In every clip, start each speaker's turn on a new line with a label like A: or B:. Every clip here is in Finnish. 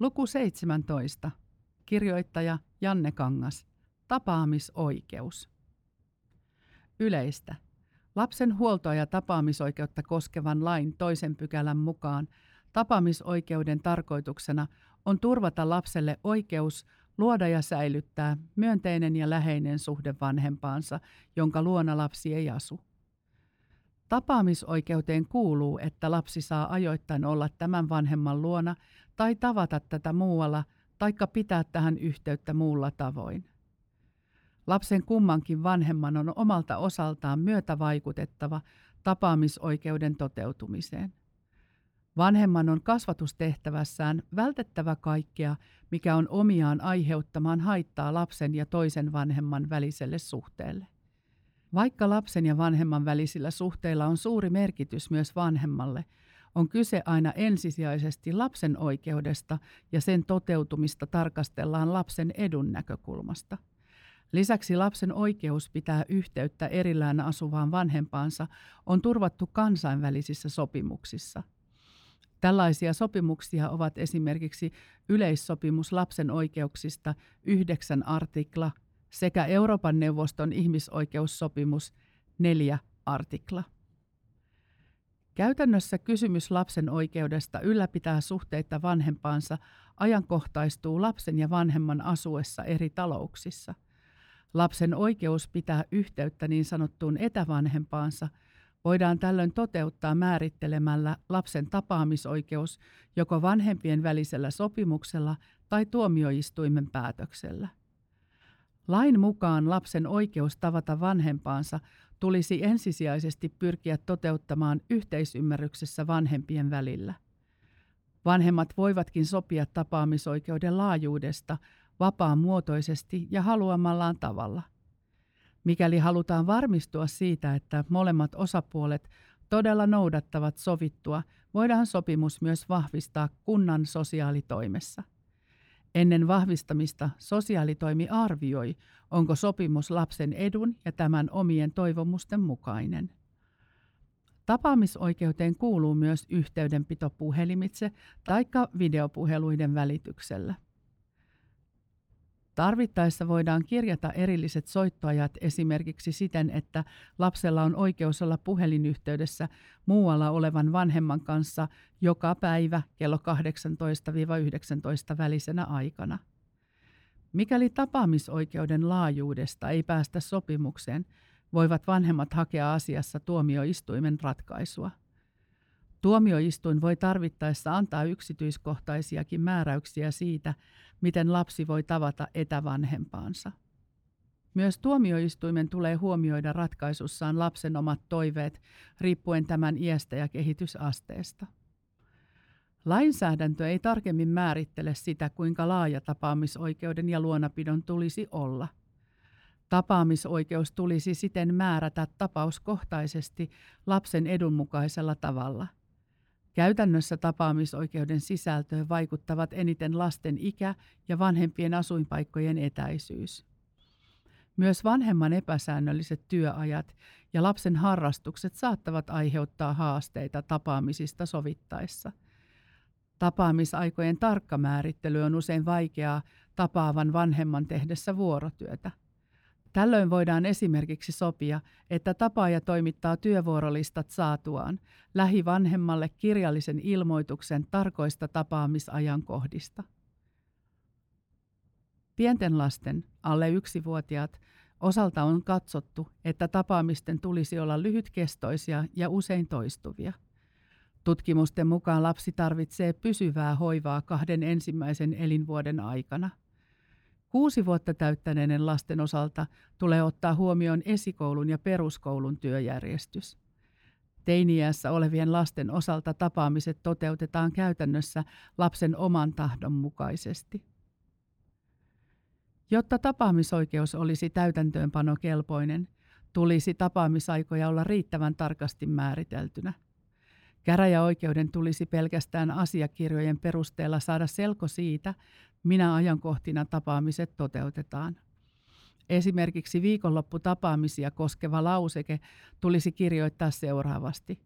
A: Luku 17. Kirjoittaja Janne Kangas. Tapaamisoikeus. Yleistä. Lapsen huoltoa ja tapaamisoikeutta koskevan lain toisen pykälän mukaan tapaamisoikeuden tarkoituksena on turvata lapselle oikeus luoda ja säilyttää myönteinen ja läheinen suhde vanhempaansa, jonka luona lapsi ei asu. Tapaamisoikeuteen kuuluu, että lapsi saa ajoittain olla tämän vanhemman luona tai tavata tätä muualla, taikka pitää tähän yhteyttä muulla tavoin. Lapsen kummankin vanhemman on omalta osaltaan myötävaikutettava tapaamisoikeuden toteutumiseen. Vanhemman on kasvatustehtävässään vältettävä kaikkea, mikä on omiaan aiheuttamaan haittaa lapsen ja toisen vanhemman väliselle suhteelle. Vaikka lapsen ja vanhemman välisillä suhteilla on suuri merkitys myös vanhemmalle, on kyse aina ensisijaisesti lapsen oikeudesta ja sen toteutumista tarkastellaan lapsen edun näkökulmasta. Lisäksi lapsen oikeus pitää yhteyttä erillään asuvaan vanhempaansa on turvattu kansainvälisissä sopimuksissa. Tällaisia sopimuksia ovat esimerkiksi yleissopimus lapsen oikeuksista 9 artikla sekä Euroopan neuvoston ihmisoikeussopimus 4 artikla. Käytännössä kysymys lapsen oikeudesta ylläpitää suhteita vanhempaansa ajankohtaistuu lapsen ja vanhemman asuessa eri talouksissa. Lapsen oikeus pitää yhteyttä niin sanottuun etävanhempaansa voidaan tällöin toteuttaa määrittelemällä lapsen tapaamisoikeus joko vanhempien välisellä sopimuksella tai tuomioistuimen päätöksellä. Lain mukaan lapsen oikeus tavata vanhempaansa tulisi ensisijaisesti pyrkiä toteuttamaan yhteisymmärryksessä vanhempien välillä. Vanhemmat voivatkin sopia tapaamisoikeuden laajuudesta vapaamuotoisesti ja haluamallaan tavalla. Mikäli halutaan varmistua siitä, että molemmat osapuolet todella noudattavat sovittua, voidaan sopimus myös vahvistaa kunnan sosiaalitoimessa – Ennen vahvistamista sosiaalitoimi arvioi, onko sopimus lapsen edun ja tämän omien toivomusten mukainen. Tapaamisoikeuteen kuuluu myös yhteydenpito puhelimitse tai videopuheluiden välityksellä. Tarvittaessa voidaan kirjata erilliset soittoajat esimerkiksi siten, että lapsella on oikeus olla puhelinyhteydessä muualla olevan vanhemman kanssa joka päivä kello 18-19 välisenä aikana. Mikäli tapaamisoikeuden laajuudesta ei päästä sopimukseen, voivat vanhemmat hakea asiassa tuomioistuimen ratkaisua. Tuomioistuin voi tarvittaessa antaa yksityiskohtaisiakin määräyksiä siitä, miten lapsi voi tavata etävanhempaansa. Myös tuomioistuimen tulee huomioida ratkaisussaan lapsen omat toiveet riippuen tämän iästä ja kehitysasteesta. Lainsäädäntö ei tarkemmin määrittele sitä, kuinka laaja tapaamisoikeuden ja luonapidon tulisi olla. Tapaamisoikeus tulisi siten määrätä tapauskohtaisesti lapsen edunmukaisella tavalla – Käytännössä tapaamisoikeuden sisältöön vaikuttavat eniten lasten ikä ja vanhempien asuinpaikkojen etäisyys. Myös vanhemman epäsäännölliset työajat ja lapsen harrastukset saattavat aiheuttaa haasteita tapaamisista sovittaessa. Tapaamisaikojen tarkka määrittely on usein vaikeaa tapaavan vanhemman tehdessä vuorotyötä – Tällöin voidaan esimerkiksi sopia, että tapaaja toimittaa työvuorolistat saatuaan lähivanhemmalle kirjallisen ilmoituksen tarkoista tapaamisajankohdista. Pienten lasten, alle yksivuotiaat, osalta on katsottu, että tapaamisten tulisi olla lyhytkestoisia ja usein toistuvia. Tutkimusten mukaan lapsi tarvitsee pysyvää hoivaa kahden ensimmäisen elinvuoden aikana – Kuusi vuotta täyttäneiden lasten osalta tulee ottaa huomioon esikoulun ja peruskoulun työjärjestys. Teiniässä olevien lasten osalta tapaamiset toteutetaan käytännössä lapsen oman tahdon mukaisesti. Jotta tapaamisoikeus olisi täytäntöönpanokelpoinen, tulisi tapaamisaikoja olla riittävän tarkasti määriteltynä. Käräjäoikeuden tulisi pelkästään asiakirjojen perusteella saada selko siitä, minä ajankohtina tapaamiset toteutetaan. Esimerkiksi viikonlopputapaamisia koskeva lauseke tulisi kirjoittaa seuraavasti.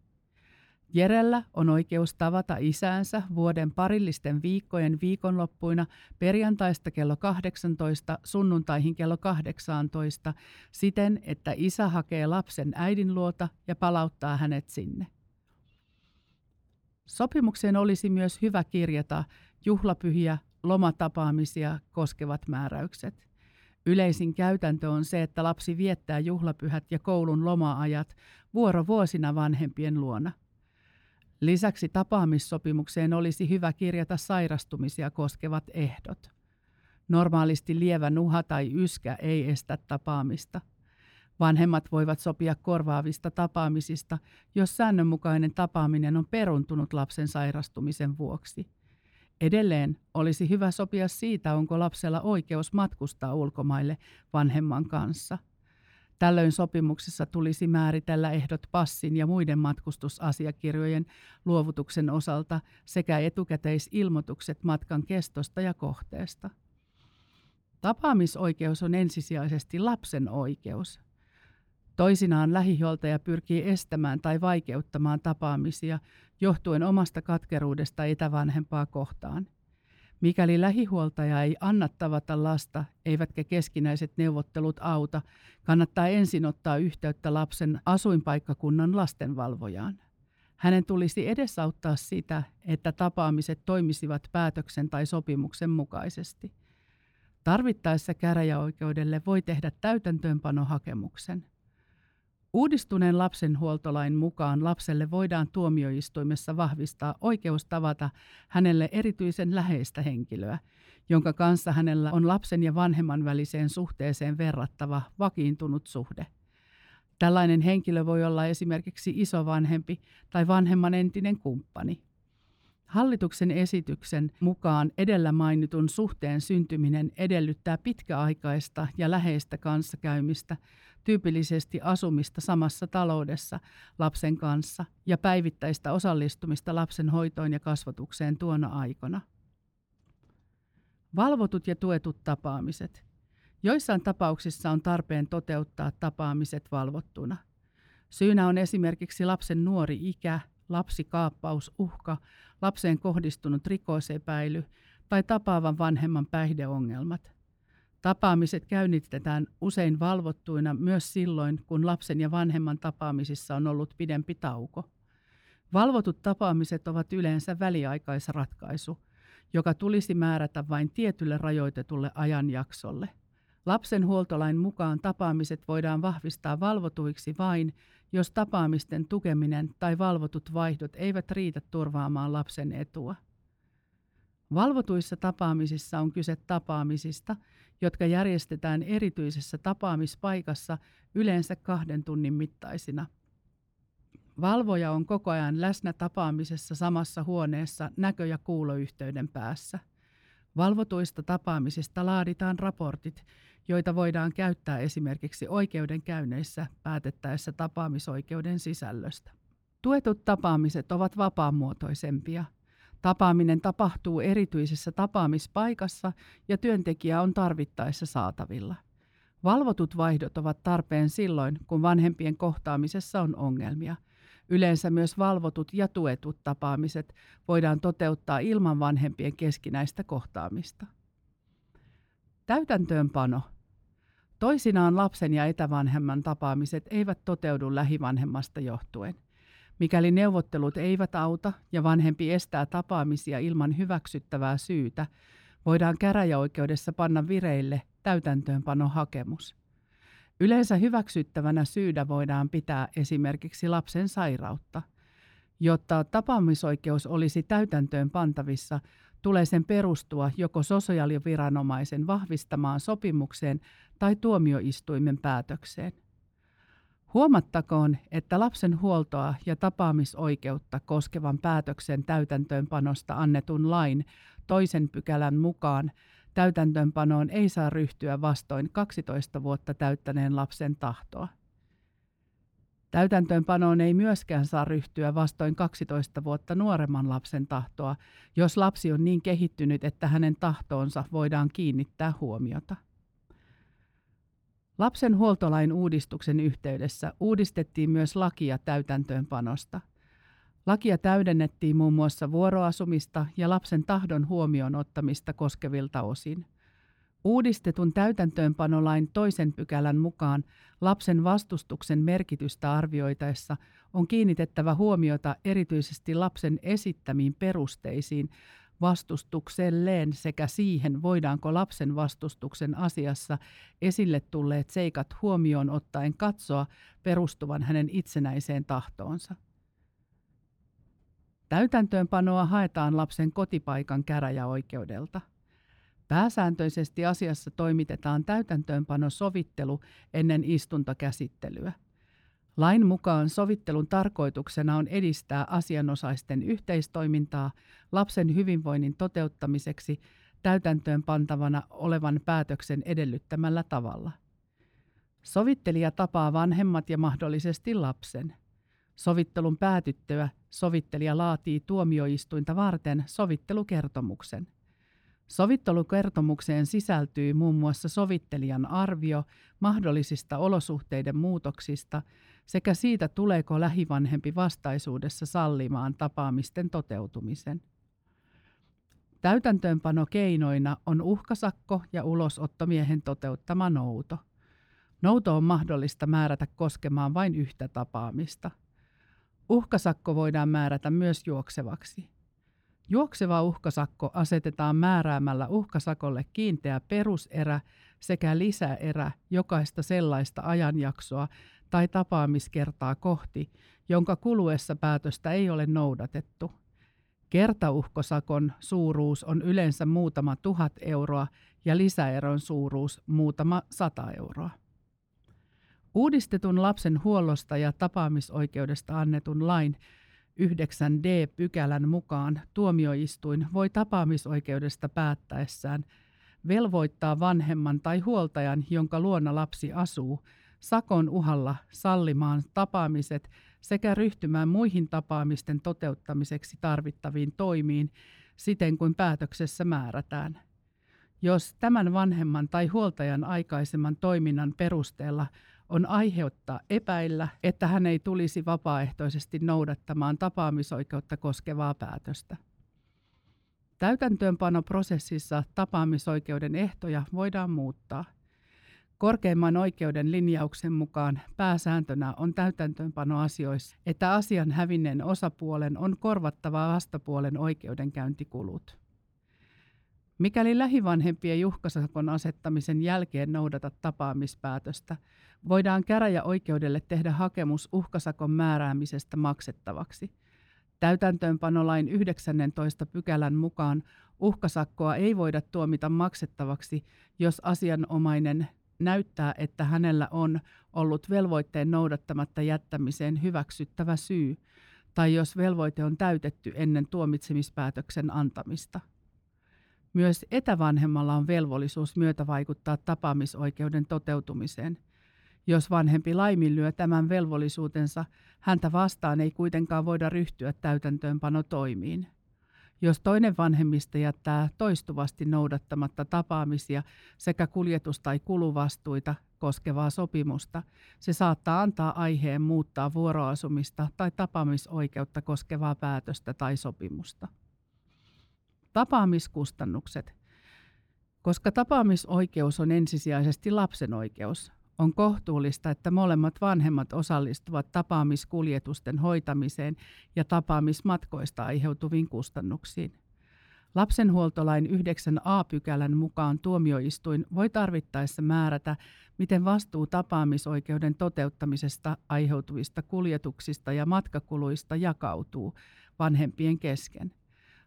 A: Jerellä on oikeus tavata isäänsä vuoden parillisten viikkojen viikonloppuina perjantaista kello 18 sunnuntaihin kello 18 siten, että isä hakee lapsen äidin luota ja palauttaa hänet sinne. Sopimukseen olisi myös hyvä kirjata juhlapyhiä, lomatapaamisia koskevat määräykset. Yleisin käytäntö on se, että lapsi viettää juhlapyhät ja koulun lomaajat vuorovuosina vanhempien luona. Lisäksi tapaamissopimukseen olisi hyvä kirjata sairastumisia koskevat ehdot. Normaalisti lievä nuha tai yskä ei estä tapaamista. Vanhemmat voivat sopia korvaavista tapaamisista, jos säännönmukainen tapaaminen on peruntunut lapsen sairastumisen vuoksi. Edelleen olisi hyvä sopia siitä, onko lapsella oikeus matkustaa ulkomaille vanhemman kanssa – Tällöin sopimuksessa tulisi määritellä ehdot passin ja muiden matkustusasiakirjojen luovutuksen osalta sekä etukäteisilmoitukset matkan kestosta ja kohteesta. Tapaamisoikeus on ensisijaisesti lapsen oikeus. Toisinaan lähihuoltaja pyrkii estämään tai vaikeuttamaan tapaamisia johtuen omasta katkeruudesta etävanhempaa kohtaan – Mikäli lähihuoltaja ei anna tavata lasta, eivätkä keskinäiset neuvottelut auta, kannattaa ensin ottaa yhteyttä lapsen asuinpaikkakunnan lastenvalvojaan. Hänen tulisi edesauttaa sitä, että tapaamiset toimisivat päätöksen tai sopimuksen mukaisesti. Tarvittaessa käräjäoikeudelle voi tehdä täytäntöönpanohakemuksen. Uudistuneen lapsenhuoltolain mukaan lapselle voidaan tuomioistuimessa vahvistaa oikeus tavata hänelle erityisen läheistä henkilöä, jonka kanssa hänellä on lapsen ja vanhemman väliseen suhteeseen verrattava vakiintunut suhde. Tällainen henkilö voi olla esimerkiksi isovanhempi tai vanhemman entinen kumppani. Hallituksen esityksen mukaan edellä mainitun suhteen syntyminen edellyttää pitkäaikaista ja läheistä kanssakäymistä – tyypillisesti asumista samassa taloudessa lapsen kanssa ja päivittäistä osallistumista lapsen hoitoon ja kasvatukseen tuona aikana. Valvotut ja tuetut tapaamiset. Joissain tapauksissa on tarpeen toteuttaa tapaamiset valvottuna. Syynä on esimerkiksi lapsen nuori ikä, lapsikaappaus, uhka, lapseen kohdistunut rikosepäily tai tapaavan vanhemman päihdeongelmat – Tapaamiset käynnistetään usein valvottuina myös silloin, kun lapsen ja vanhemman tapaamisissa on ollut pidempi tauko. Valvotut tapaamiset ovat yleensä väliaikaisratkaisu, joka tulisi määrätä vain tietylle rajoitetulle ajanjaksolle. Lapsen huoltolain mukaan tapaamiset voidaan vahvistaa valvotuiksi vain, jos tapaamisten tukeminen tai valvotut vaihdot eivät riitä turvaamaan lapsen etua. Valvotuissa tapaamisissa on kyse tapaamisista, jotka järjestetään erityisessä tapaamispaikassa yleensä kahden tunnin mittaisina. Valvoja on koko ajan läsnä tapaamisessa samassa huoneessa näkö- ja kuuloyhteyden päässä. Valvotuista tapaamisista laaditaan raportit, joita voidaan käyttää esimerkiksi oikeudenkäynneissä päätettäessä tapaamisoikeuden sisällöstä. Tuetut tapaamiset ovat vapaamuotoisempia – Tapaaminen tapahtuu erityisessä tapaamispaikassa ja työntekijä on tarvittaessa saatavilla. Valvotut vaihdot ovat tarpeen silloin, kun vanhempien kohtaamisessa on ongelmia. Yleensä myös valvotut ja tuetut tapaamiset voidaan toteuttaa ilman vanhempien keskinäistä kohtaamista. Täytäntöönpano. Toisinaan lapsen ja etävanhemman tapaamiset eivät toteudu lähivanhemmasta johtuen – Mikäli neuvottelut eivät auta ja vanhempi estää tapaamisia ilman hyväksyttävää syytä, voidaan käräjäoikeudessa panna vireille täytäntöönpanohakemus. Yleensä hyväksyttävänä syynä voidaan pitää esimerkiksi lapsen sairautta. Jotta tapaamisoikeus olisi täytäntöön pantavissa, tulee sen perustua joko sosiaaliviranomaisen vahvistamaan sopimukseen tai tuomioistuimen päätökseen. Huomattakoon, että lapsen huoltoa ja tapaamisoikeutta koskevan päätöksen täytäntöönpanosta annetun lain toisen pykälän mukaan täytäntöönpanoon ei saa ryhtyä vastoin 12 vuotta täyttäneen lapsen tahtoa. Täytäntöönpanoon ei myöskään saa ryhtyä vastoin 12 vuotta nuoremman lapsen tahtoa, jos lapsi on niin kehittynyt, että hänen tahtoonsa voidaan kiinnittää huomiota. Lapsen huoltolain uudistuksen yhteydessä uudistettiin myös lakia täytäntöönpanosta. Lakia täydennettiin muun muassa vuoroasumista ja lapsen tahdon huomioon ottamista koskevilta osin. Uudistetun täytäntöönpanolain toisen pykälän mukaan lapsen vastustuksen merkitystä arvioitaessa on kiinnitettävä huomiota erityisesti lapsen esittämiin perusteisiin vastustukselleen sekä siihen, voidaanko lapsen vastustuksen asiassa esille tulleet seikat huomioon ottaen katsoa perustuvan hänen itsenäiseen tahtoonsa. Täytäntöönpanoa haetaan lapsen kotipaikan käräjäoikeudelta. Pääsääntöisesti asiassa toimitetaan täytäntöönpanosovittelu ennen istuntokäsittelyä. Lain mukaan sovittelun tarkoituksena on edistää asianosaisten yhteistoimintaa lapsen hyvinvoinnin toteuttamiseksi täytäntöön pantavana olevan päätöksen edellyttämällä tavalla. Sovittelija tapaa vanhemmat ja mahdollisesti lapsen. Sovittelun päätyttyä sovittelija laatii tuomioistuinta varten sovittelukertomuksen. Sovittelukertomukseen sisältyy muun muassa sovittelijan arvio mahdollisista olosuhteiden muutoksista sekä siitä, tuleeko lähivanhempi vastaisuudessa sallimaan tapaamisten toteutumisen. Täytäntöönpanokeinoina on uhkasakko ja ulosottomiehen toteuttama nouto. Nouto on mahdollista määrätä koskemaan vain yhtä tapaamista. Uhkasakko voidaan määrätä myös juoksevaksi. Juokseva uhkasakko asetetaan määräämällä uhkasakolle kiinteä peruserä sekä lisäerä jokaista sellaista ajanjaksoa tai tapaamiskertaa kohti, jonka kuluessa päätöstä ei ole noudatettu. Kertauhkosakon suuruus on yleensä muutama tuhat euroa ja lisäeron suuruus muutama sata euroa. Uudistetun lapsen huollosta ja tapaamisoikeudesta annetun lain 9d-pykälän mukaan tuomioistuin voi tapaamisoikeudesta päättäessään velvoittaa vanhemman tai huoltajan, jonka luona lapsi asuu, sakon uhalla sallimaan tapaamiset sekä ryhtymään muihin tapaamisten toteuttamiseksi tarvittaviin toimiin siten kuin päätöksessä määrätään. Jos tämän vanhemman tai huoltajan aikaisemman toiminnan perusteella on aiheuttaa epäillä, että hän ei tulisi vapaaehtoisesti noudattamaan tapaamisoikeutta koskevaa päätöstä. Täytäntöönpanoprosessissa tapaamisoikeuden ehtoja voidaan muuttaa. Korkeimman oikeuden linjauksen mukaan pääsääntönä on täytäntöönpanoasioissa, että asian hävinneen osapuolen on korvattava vastapuolen oikeudenkäyntikulut. Mikäli lähivanhempien juhkasakon asettamisen jälkeen noudata tapaamispäätöstä, voidaan käräjäoikeudelle tehdä hakemus uhkasakon määräämisestä maksettavaksi. Täytäntöönpanolain 19 pykälän mukaan uhkasakkoa ei voida tuomita maksettavaksi, jos asianomainen näyttää, että hänellä on ollut velvoitteen noudattamatta jättämiseen hyväksyttävä syy, tai jos velvoite on täytetty ennen tuomitsemispäätöksen antamista. Myös etävanhemmalla on velvollisuus myötävaikuttaa tapaamisoikeuden toteutumiseen. Jos vanhempi laiminlyö tämän velvollisuutensa, häntä vastaan ei kuitenkaan voida ryhtyä täytäntöönpanotoimiin. Jos toinen vanhemmista jättää toistuvasti noudattamatta tapaamisia sekä kuljetus- tai kuluvastuita koskevaa sopimusta, se saattaa antaa aiheen muuttaa vuoroasumista tai tapaamisoikeutta koskevaa päätöstä tai sopimusta. Tapaamiskustannukset. Koska tapaamisoikeus on ensisijaisesti lapsen oikeus, on kohtuullista, että molemmat vanhemmat osallistuvat tapaamiskuljetusten hoitamiseen ja tapaamismatkoista aiheutuviin kustannuksiin. Lapsenhuoltolain 9a-pykälän mukaan tuomioistuin voi tarvittaessa määrätä, miten vastuu tapaamisoikeuden toteuttamisesta aiheutuvista kuljetuksista ja matkakuluista jakautuu vanhempien kesken.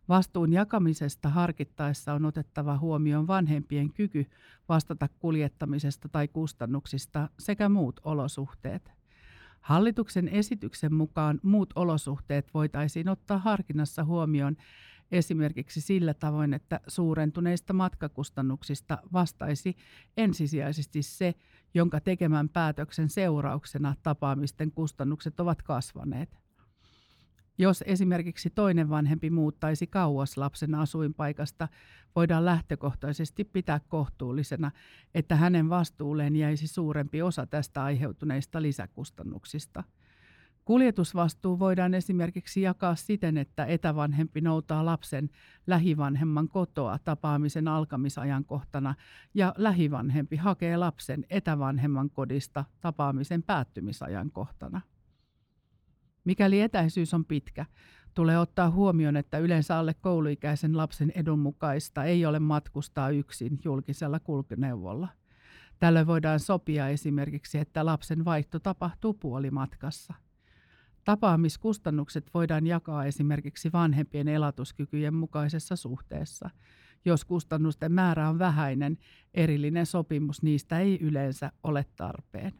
A: Vastuun jakamisesta harkittaessa on otettava huomioon vanhempien kyky vastata kuljettamisesta tai kustannuksista sekä muut olosuhteet. Hallituksen esityksen mukaan muut olosuhteet voitaisiin ottaa harkinnassa huomioon esimerkiksi sillä tavoin, että suurentuneista matkakustannuksista vastaisi ensisijaisesti se, jonka tekemän päätöksen seurauksena tapaamisten kustannukset ovat kasvaneet. Jos esimerkiksi toinen vanhempi muuttaisi kauas lapsen asuinpaikasta, voidaan lähtökohtaisesti pitää kohtuullisena, että hänen vastuulleen jäisi suurempi osa tästä aiheutuneista lisäkustannuksista. Kuljetusvastuu voidaan esimerkiksi jakaa siten, että etävanhempi noutaa lapsen lähivanhemman kotoa tapaamisen alkamisajankohtana ja lähivanhempi hakee lapsen etävanhemman kodista tapaamisen päättymisajankohtana. Mikäli etäisyys on pitkä, tulee ottaa huomioon, että yleensä alle kouluikäisen lapsen edun mukaista ei ole matkustaa yksin julkisella kulkuneuvolla. Tällöin voidaan sopia esimerkiksi, että lapsen vaihto tapahtuu puolimatkassa. Tapaamiskustannukset voidaan jakaa esimerkiksi vanhempien elatuskykyjen mukaisessa suhteessa. Jos kustannusten määrä on vähäinen, erillinen sopimus niistä ei yleensä ole tarpeen.